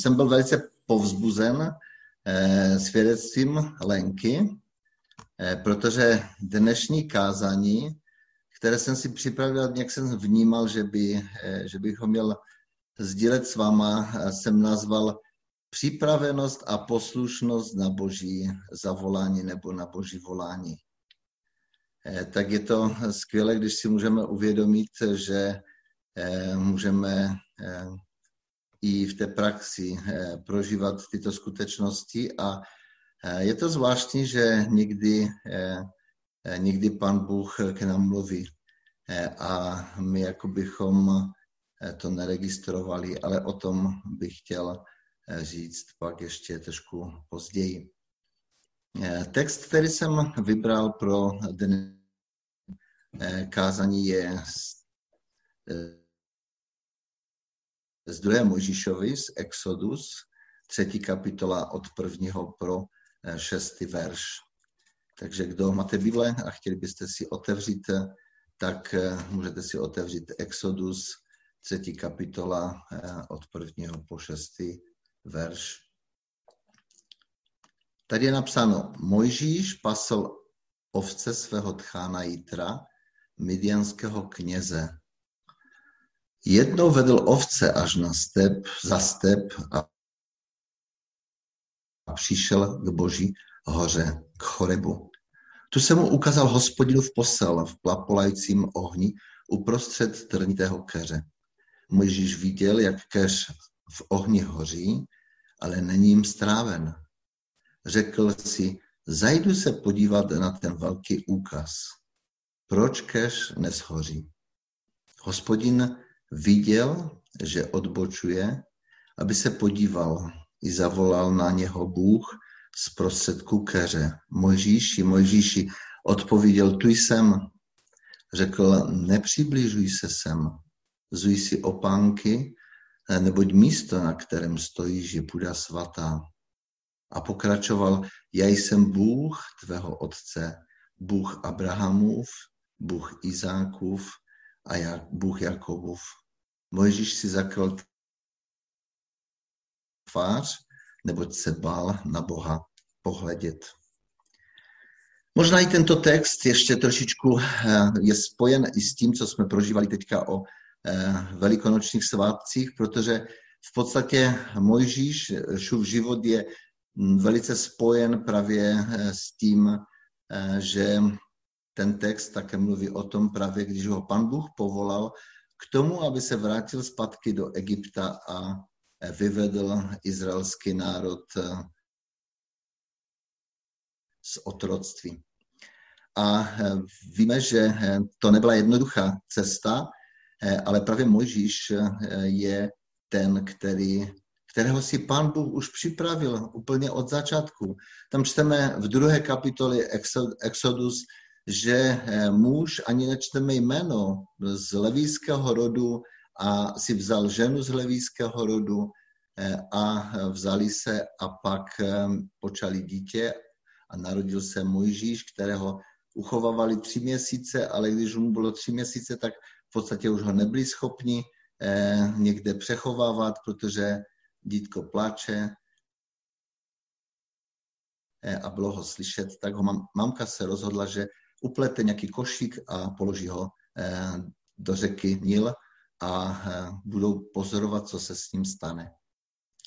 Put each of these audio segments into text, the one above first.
jsem byl velice povzbuzen eh, svědectvím Lenky, eh, protože dnešní kázání, které jsem si připravil, nějak jsem vnímal, že, by, eh, že bych ho měl sdílet s váma, jsem nazval připravenost a poslušnost na boží zavolání nebo na boží volání. Tak je to skvělé, když si můžeme uvědomit, že můžeme i v té praxi eh, prožívat tyto skutečnosti a eh, je to zvláštní, že někdy, eh, někdy pan Bůh k nám mluví a my jako bychom to neregistrovali, ale o tom bych chtěl říct pak ještě trošku později. Text, který jsem vybral pro den kázání je z druhé Mojžíšovi z Exodus, třetí kapitola od prvního pro eh, šestý verš. Takže kdo máte Bible a chtěli byste si otevřít, eh, tak eh, můžete si otevřít Exodus, třetí kapitola od prvního po šestý verš. Tady je napsáno, Mojžíš pasl ovce svého tchána Jitra, midianského kněze. Jednou vedl ovce až na step, za step a přišel k boží hoře, k Chorebu. Tu se mu ukázal hospodinův posel v plapolajícím ohni uprostřed trnitého keře. Mojžíš viděl, jak keř v ohni hoří, ale není jim stráven. Řekl si, zajdu se podívat na ten velký úkaz. Proč keř neshoří? Hospodin Viděl, že odbočuje, aby se podíval. I zavolal na něho Bůh z prostředku keře. Mojžíši, Mojžíši, odpověděl, tu jsem. Řekl, nepřibližuj se sem, zuj si opánky, neboť místo, na kterém stojíš, je půda svatá. A pokračoval, já jsem Bůh tvého otce, Bůh Abrahamův, Bůh Izákův a Bůh Jakobův. Mojžíš si zakryl tvář, neboť se bál na Boha pohledět. Možná i tento text ještě trošičku eh, je spojen i s tím, co jsme prožívali teďka o eh, velikonočních svátcích, protože v podstatě Mojžíšův život je hm, velice spojen právě eh, s tím, že ten text také mluví o tom právě, když ho pan Bůh povolal k tomu, aby se vrátil zpátky do Egypta a vyvedl izraelský národ eh, z otroctví. A eh, víme, že eh, to nebyla jednoduchá cesta, ale právě Mojžíš je ten, který, kterého si pán Bůh už připravil úplně od začátku. Tam čteme v druhé kapitole Exodus, že eh, muž, ani nečteme jméno, z levíského rodu a si vzal ženu z levíského rodu eh, a vzali se a pak eh, počali dítě a narodil se Mojžíš, kterého uchovávali tři měsíce, ale když mu bylo tři měsíce, tak v podstatě už ho nebyli schopni někde přechovávat, protože dítko plače a bylo ho slyšet, tak ho mam, mamka se rozhodla, že uplete nějaký košík a položí ho eh, do řeky Nil a eh, budou pozorovat, co se s ním stane.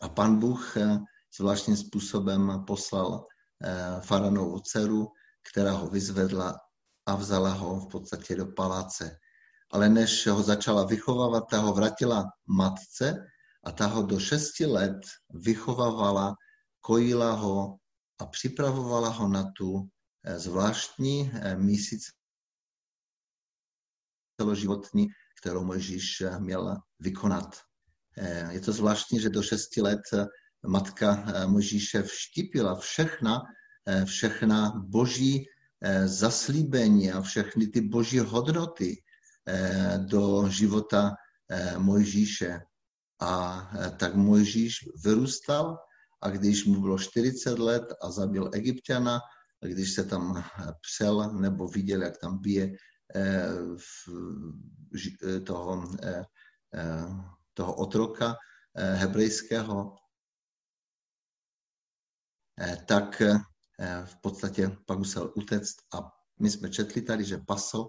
A pan Bůh eh, zvláštním způsobem poslal faranovou dceru, která ho vyzvedla a vzala ho v podstatě do paláce. Ale než ho začala vychovávat, ta ho vrátila matce a ta ho do šesti let vychovávala, kojila ho a připravovala ho na tu zvláštní eh, misi celoživotní, kterou Mojžíš eh, měl vykonat. Je to zvláštní, že do šesti let matka Mojžíše vštípila všechna, všechna boží zaslíbení a všechny ty boží hodnoty do života Mojžíše. A tak Mojžíš vyrůstal a když mu bylo 40 let a zabil Egyptiana, když se tam přel nebo viděl, jak tam bije eh, eh, toho, eh, toho otroka hebrejského, tak v podstatě pak musel utéct a my jsme četli tady, že pasl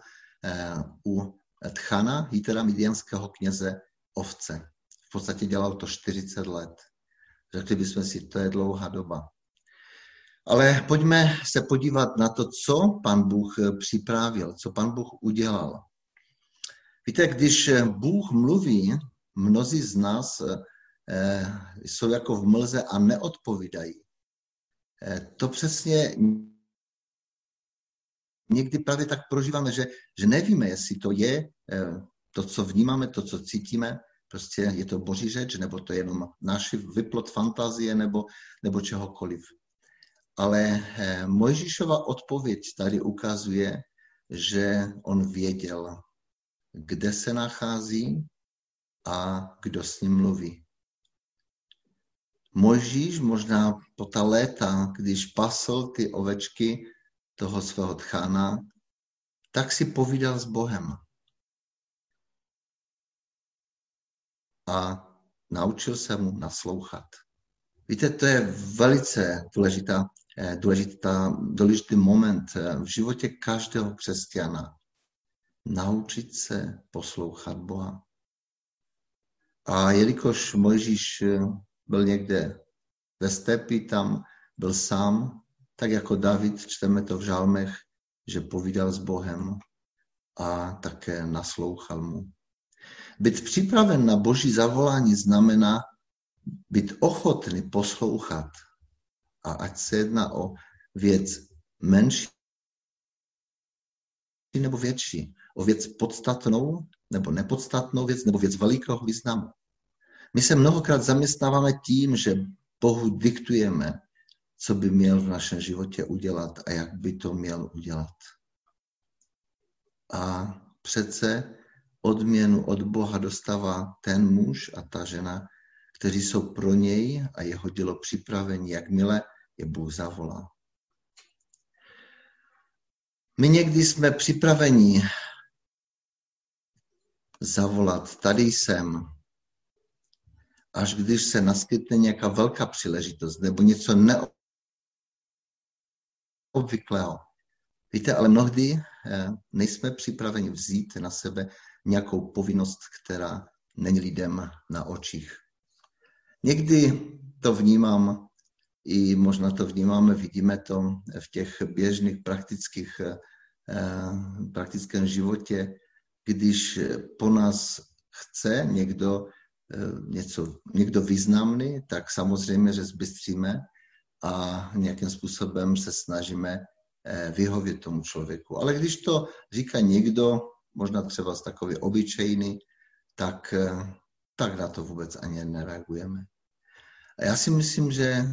u Tchana, Hítera midianského kněze, ovce. V podstatě dělal to 40 let. Řekli bychom si, to je dlouhá doba. Ale pojďme se podívat na to, co pan Bůh připravil, co pan Bůh udělal. Víte, když Bůh mluví, mnozí z nás eh, jsou jako v mlze a neodpovídají. Eh, to přesně někdy právě tak prožíváme, že, že nevíme, jestli to je eh, to, co vnímáme, to, co cítíme, prostě je to boží řeč, nebo to je jenom náš vyplot fantazie, nebo, nebo čehokoliv. Ale eh, Mojžíšova odpověď tady ukazuje, že on věděl, kde se nachází a kdo s ním mluví. Mojžíš možná po ta léta, když pasl ty ovečky toho svého tchána, tak si povídal s Bohem. A naučil se mu naslouchat. Víte, to je velice důležitá, důležitá, důležitý moment eh, v životě každého křesťana. Naučit se poslouchat Boha. A jelikož Mojžíš eh, byl někde ve stepi, tam byl sám, tak jako David, čteme to v žalmech, že povídal s Bohem a také naslouchal mu. Být připraven na boží zavolání znamená být ochotný poslouchat. A ať se jedná o věc menší nebo větší, o věc podstatnou nebo nepodstatnou věc, nebo věc velikého významu. My se mnohokrát zaměstnáváme tím, že Bohu diktujeme, co by měl v našem životě udělat a jak by to měl udělat. A přece odměnu od Boha dostává ten muž a ta žena, kteří jsou pro něj a jeho dělo připraveni, jakmile je Bůh zavolá. My někdy jsme připraveni zavolat, tady jsem, až když se naskytne nějaká velká příležitost nebo něco neobvyklého. Víte, ale mnohdy eh, nejsme připraveni vzít na sebe nějakou povinnost, která není lidem na očích. Někdy to vnímám, i možná to vnímáme, vidíme to v těch běžných praktických, eh, praktickém životě, když po nás chce někdo eh, něco, někdo významný, tak samozřejmě, že zbystříme a nějakým způsobem se snažíme eh, vyhovět tomu člověku. Ale když to říká někdo, možná třeba z takový obyčejný, tak, tak na to vůbec ani nereagujeme. A já si myslím, že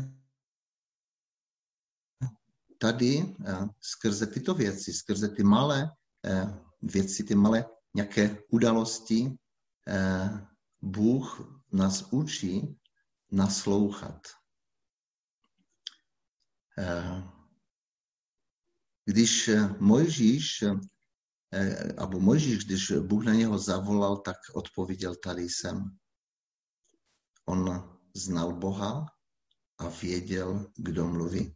tady eh, skrze tyto věci, skrze ty malé eh, věci, ty malé nějaké události, Bůh nás učí naslouchat. Když Mojžíš Abu Mojžíš, když Bůh na něho zavolal, tak odpověděl, tady jsem. On znal Boha a věděl, kdo mluví.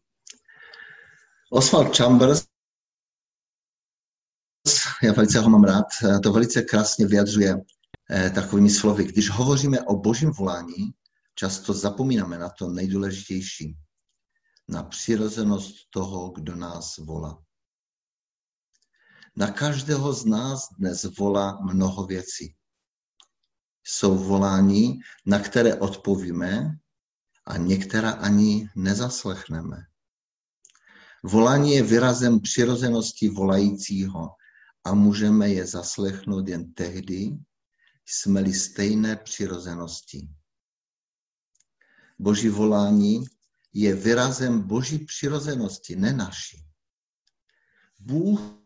Oswald Chambers, já velice ho mám rád, to velice krásně vyjadřuje eh, takovými slovy. Když hovoříme o božím volání, často zapomínáme na to nejdůležitější, na přirozenost toho, kdo nás volá. Na každého z nás dnes volá mnoho věcí. Jsou volání, na které odpovíme a některá ani nezaslechneme. Volání je vyrazem přirozenosti volajícího a můžeme je zaslechnout jen tehdy, jsme-li stejné přirozenosti. Boží volání je vyrazem boží přirozenosti, ne naší. Bůh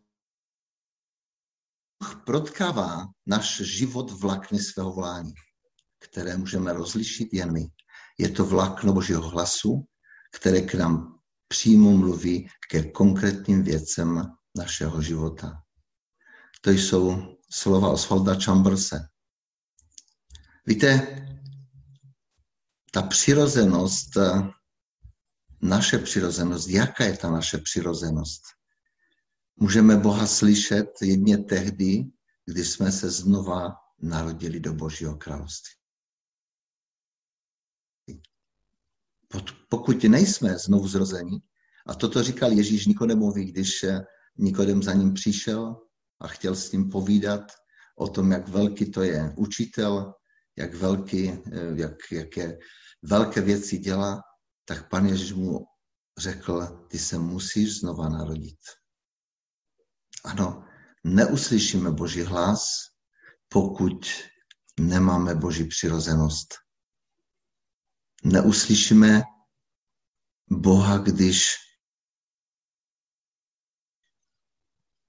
protkává náš život vlakny svého volání, které můžeme rozlišit jen my. Je to vlákno Božího hlasu, které k nám přímo mluví ke konkrétním věcem našeho života. To jsou slova Osvalda Chamberse. Víte, ta přirozenost naše přirozenost. Jaká je ta naše přirozenost? Můžeme Boha slyšet jedně tehdy, když jsme se znova narodili do Božího království. Pokud nejsme znovu zrození, a toto říkal Ježíš Nikodemovi, když Nikodem za ním přišel a chtěl s ním povídat o tom, jak velký to je učitel, jak, velký, jak, jaké velké věci dělá, tak pan Ježíš mu řekl, ty se musíš znova narodit. Ano, neuslyšíme Boží hlas, pokud nemáme Boží přirozenost. Neuslyšíme Boha, když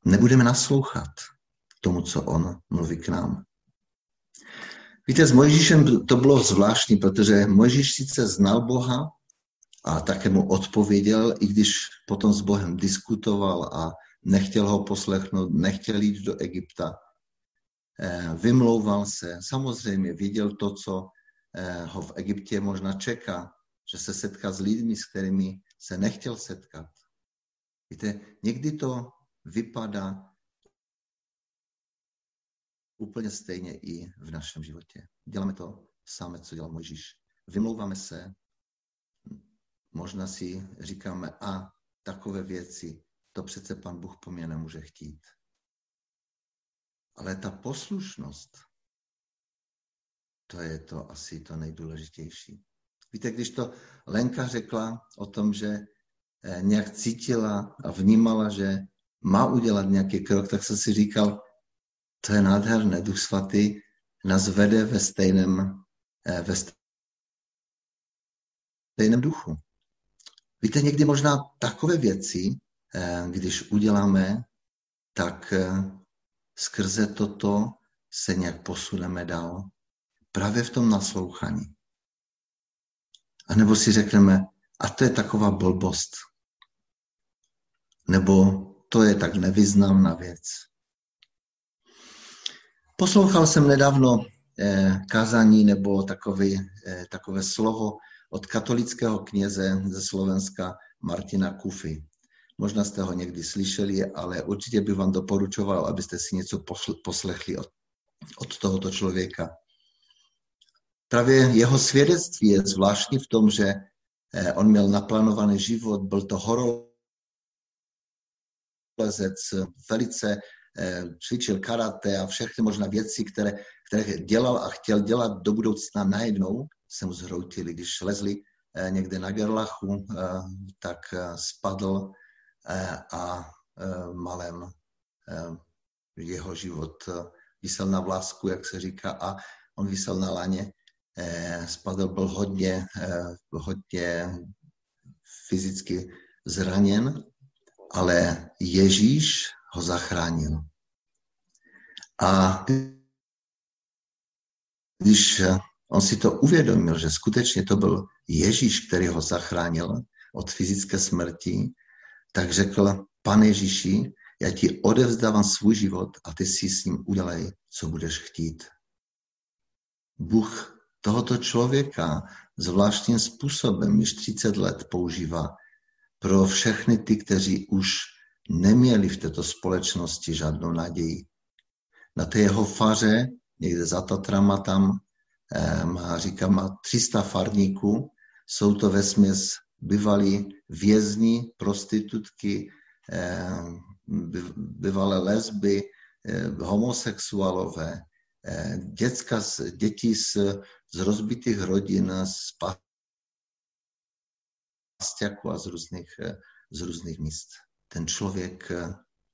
nebudeme naslouchat tomu, co On mluví k nám. Víte, s Mojžíšem to bylo zvláštní, protože Mojžíš sice znal Boha a také mu odpověděl, i když potom s Bohem diskutoval a nechtěl ho poslechnout, nechtěl jít do Egypta. Eh, vymlouval se, samozřejmě viděl to, co eh, ho v Egyptě možná čeká, že se setká s lidmi, s kterými se nechtěl setkat. Víte, někdy to vypadá úplně stejně i v našem životě. Děláme to samé, co dělal Mojžíš. Vymlouváme se, možná si říkáme, a takové věci, to přece pan Bůh po mně nemůže chtít. Ale ta poslušnost, to je to asi to nejdůležitější. Víte, když to Lenka řekla o tom, že eh, nějak cítila a vnímala, že má udělat nějaký krok, tak jsem si říkal, to je nádherné, Duch Svatý nás vede ve stejném, eh, ve stejném duchu. Víte, někdy možná takové věci, když uděláme, tak skrze toto se nějak posuneme dál. Právě v tom naslouchání. A nebo si řekneme, a to je taková blbost. Nebo to je tak nevyznamná věc. Poslouchal jsem nedávno eh, kázání nebo takový, eh, takové slovo od katolického kněze ze Slovenska Martina Kufy. Možná jste ho někdy slyšeli, ale určitě bych vám doporučoval, abyste si něco poslechli od, od tohoto člověka. Právě jeho svědectví je zvláštní v tom, že eh, on měl naplánovaný život, byl to horolezec, velice eh, cvičil karate a všechny možná věci, které, které dělal a chtěl dělat do budoucna najednou, se mu zhroutili. Když lezli eh, někde na Gerlachu, tak spadl a malem jeho život vysel na vlásku, jak se říká, a on vysel na laně Eh, spadl, byl hodně, eh, hodně fyzicky zraněn, ale Ježíš ho zachránil. A když on si to uvědomil, že skutečně to byl Ježíš, který ho zachránil od fyzické smrti, tak řekl, pane Ježíši, já ti odevzdávám svůj život a ty si s ním udělej, co budeš chtít. Bůh tohoto člověka zvláštním způsobem již 30 let používá pro všechny ty, kteří už neměli v této společnosti žádnou naději. Na té jeho faře, někde za Tatrama tam, eh, má, říká, má 300 farníků, jsou to ve směs bývalí vězni, prostitutky, eh, bývalé lesby, eh, homosexuálové, děcka, děti z, z rozbitých rodin, z pastěku a z různých, z různých míst. Ten člověk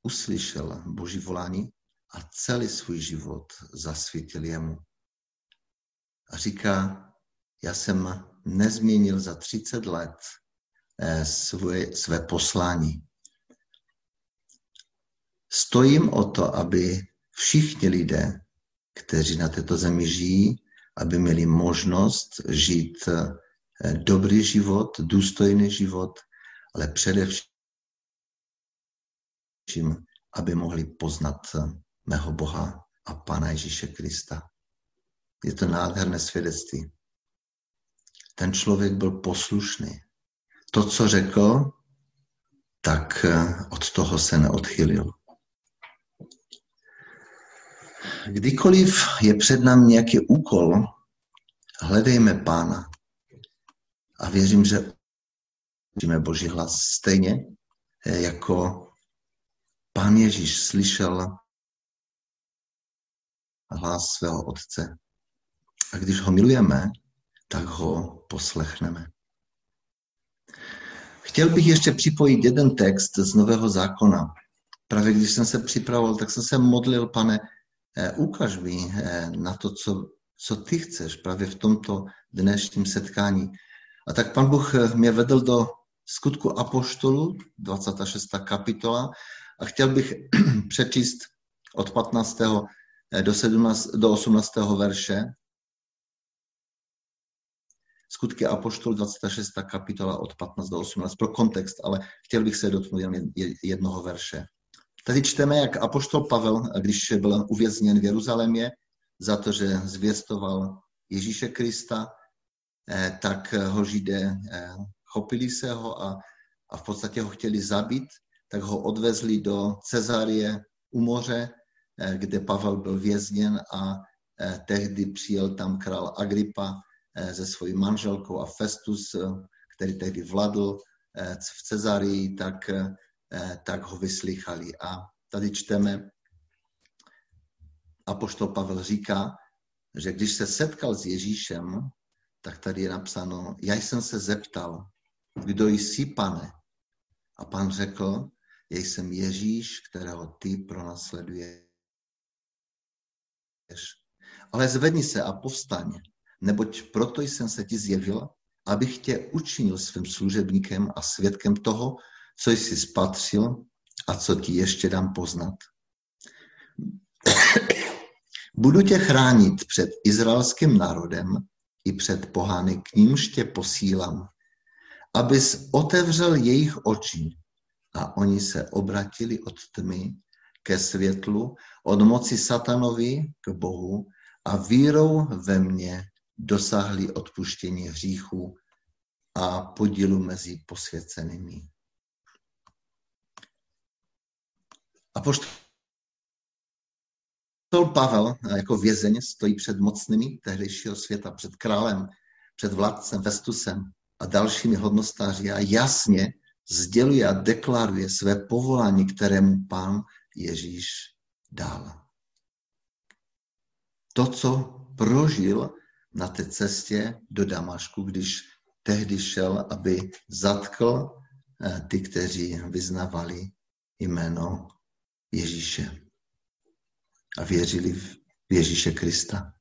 uslyšel Boží volání a celý svůj život zasvítil jemu. A říká, já jsem nezměnil za 30 let eh, svoje, své poslání. Stojím o to, aby všichni lidé kteří na této zemi žijí, aby měli možnost žít eh, dobrý život, důstojný život, ale především, aby mohli poznat eh, mého Boha a Pana Ježíše Krista. Je to nádherné svědectví. Ten člověk byl poslušný. To, co řekl, tak od toho se neodchylil. Kdykoliv je před námi nějaký úkol, hledejme Pána. A věřím, že učíme Boží hlas stejně, jako Pán Ježíš slyšel hlas svého Otce. A když ho milujeme, tak ho poslechneme. Chtěl bych ještě připojit jeden text z Nového zákona. Právě když jsem se připravoval, tak jsem se modlil, pane, eh, ukaž mi eh, na to, co, co ty chceš právě v tomto dnešním setkání. A tak pan Bůh eh, mě vedl do skutku Apoštolu, 26. kapitola, a chtěl bych přečíst od 15. do, 17, do 18. verše Skutky Apoštol 26. kapitola od 15 do 18 pro kontext, ale chtěl bych se dotknout jen jednoho verše. Tady čteme, jak Apoštol Pavel, když byl uvězněn v Jeruzalémě za to, že zvěstoval Ježíše Krista, eh, tak ho Židé eh, chopili se ho a, a v podstatě ho chtěli zabít, tak ho odvezli do Cezárie u moře, eh, kde Pavel byl vězněn a tehdy přijel tam král Agripa se svojí manželkou a Festus, eh, který tehdy vladl eh, v Cezarii, tak, tak ho vyslychali. A tady čteme, Apoštol Pavel říká, že když se setkal s Ježíšem, tak tady je napsáno, já jsem se zeptal, kdo jsi, pane? A pan řekl, já jsem Ježíš, kterého ty pronásleduješ. Ale zvedni se a povstaň neboť proto jsem se ti zjevil, abych tě učinil svým služebníkem a svědkem toho, co jsi spatřil a co ti ještě dám poznat. Budu tě chránit před izraelským národem i před pohány, k nímž tě posílám, abys otevřel jejich oči a oni se obratili od tmy ke světlu, od moci satanovi k Bohu a vírou ve mně dosáhli odpuštění hříchů a podílu mezi posvěcenými. A poštol Pavel jako vězeň stojí před mocnými tehdejšího světa, před králem, před vládcem Vestusem a dalšími hodnostáři a jasně sděluje a deklaruje své povolání, kterému pán Ježíš dal. To, co prožil na té cestě do Damašku, když tehdy šel, aby zatkl eh, ty, kteří vyznavali jméno Ježíše a věřili v Ježíše Krista.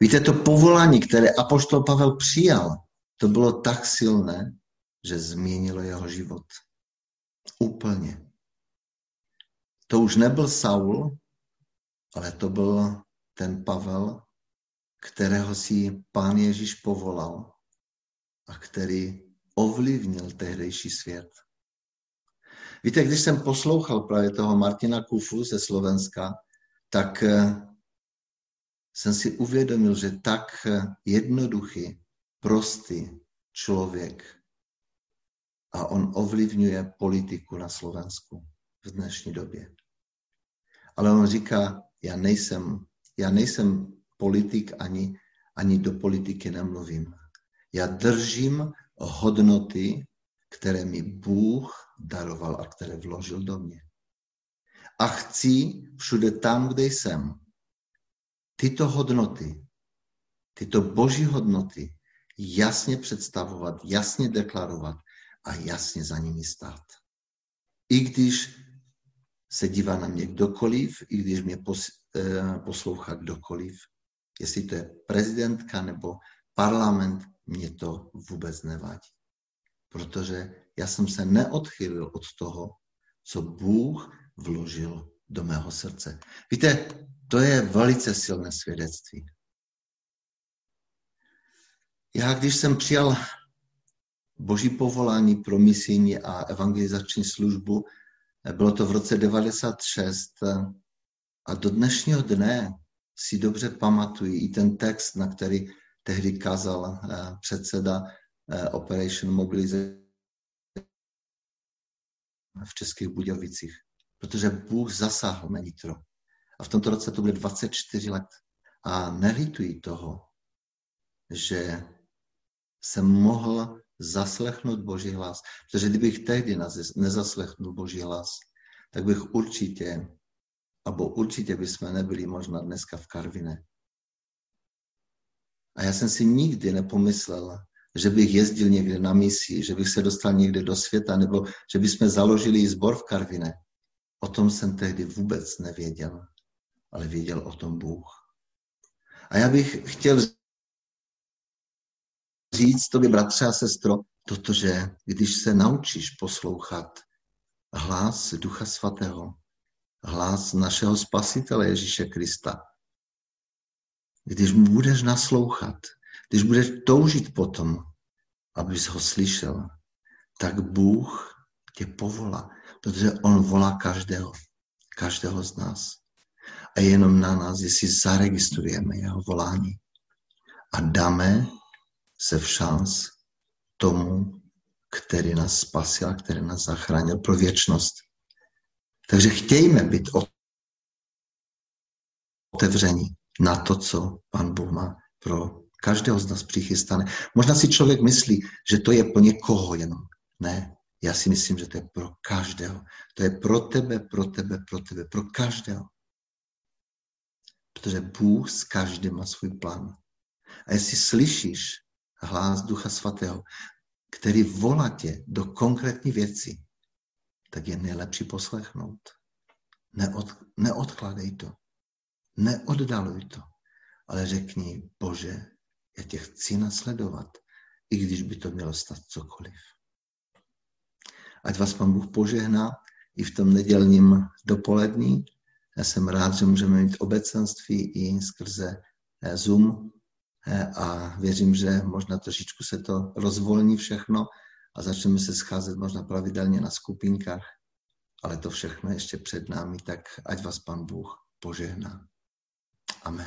Víte, to povolání, které apoštol Pavel přijal, to bylo tak silné, že změnilo jeho život. Úplně. To už nebyl Saul, ale to byl ten Pavel, kterého si pán Ježíš povolal a který ovlivnil tehdejší svět. Víte, když jsem poslouchal právě toho Martina Kufu ze Slovenska, tak eh, jsem si uvědomil, že tak eh, jednoduchý, prostý člověk a on ovlivňuje politiku na Slovensku v dnešní době. Ale on říká, já nejsem, já nejsem politik, ani, ani do politiky nemluvím. Já držím hodnoty, které mi Bůh daroval a které vložil do mě. A chci všude tam, kde jsem, tyto hodnoty, tyto boží hodnoty jasně představovat, jasně deklarovat a jasně za nimi stát. I když se dívá na mě kdokoliv, i když mě eh, poslouchá kdokoliv, jestli to je prezidentka nebo parlament, mě to vůbec nevadí. Protože já jsem se neodchylil od toho, co Bůh vložil do mého srdce. Víte, to je velice silné svědectví. Já, když jsem přijal boží povolání pro misijní a evangelizační službu, bylo to v roce 96 a do dnešního dne si dobře pamatuji i ten text, na který tehdy kázal eh, předseda eh, Operation Mobilize v Českých Budějovicích, protože Bůh zasáhl na nitro. A v tomto roce to bude 24 let. A nelituji toho, že jsem mohl zaslechnout Boží hlas. Protože kdybych tehdy nezaslechnul Boží hlas, tak bych určitě, abo určitě bychom nebyli možná dneska v Karvine. A já jsem si nikdy nepomyslel, že bych jezdil někde na misi, že bych se dostal někde do světa, nebo že bychom založili zbor v Karvine. O tom jsem tehdy vůbec nevěděl, ale věděl o tom Bůh. A já bych chtěl říct tobě, bratře a sestro, protože když se naučíš poslouchat hlas Ducha Svatého, hlas našeho Spasitele Ježíše Krista, když mu budeš naslouchat, když budeš toužit potom, abys ho slyšel, tak Bůh tě povolá, protože On volá každého, každého z nás. A jenom na nás, jestli zaregistrujeme jeho volání a dáme se v šanc tomu, který nás spasil, který nás zachránil pro věčnost. Takže chtějme být otevření na to, co Pan Bůh má pro každého z nás přichystané. Možná si člověk myslí, že to je pro někoho jenom. Ne, já si myslím, že to je pro každého. To je pro tebe, pro tebe, pro tebe, pro každého. Protože Bůh s každým má svůj plán. A jestli slyšíš hlas Ducha Svatého, který volá tě do konkrétní věci, tak je nejlepší poslechnout. Neod, neodkládej to. Neoddaluj to. Ale řekni, Bože, já tě chci nasledovat, i když by to mělo stát cokoliv. Ať vás Pan Bůh požehná i v tom nedělním dopolední. Já jsem rád, že můžeme mít obecenství i skrze eh, Zoom eh, a věřím, že možná trošičku se to rozvolní všechno a začneme se scházet možná pravidelně na skupinkách, ale to všechno ještě před námi, tak ať vás Pan Bůh požehná. Amen.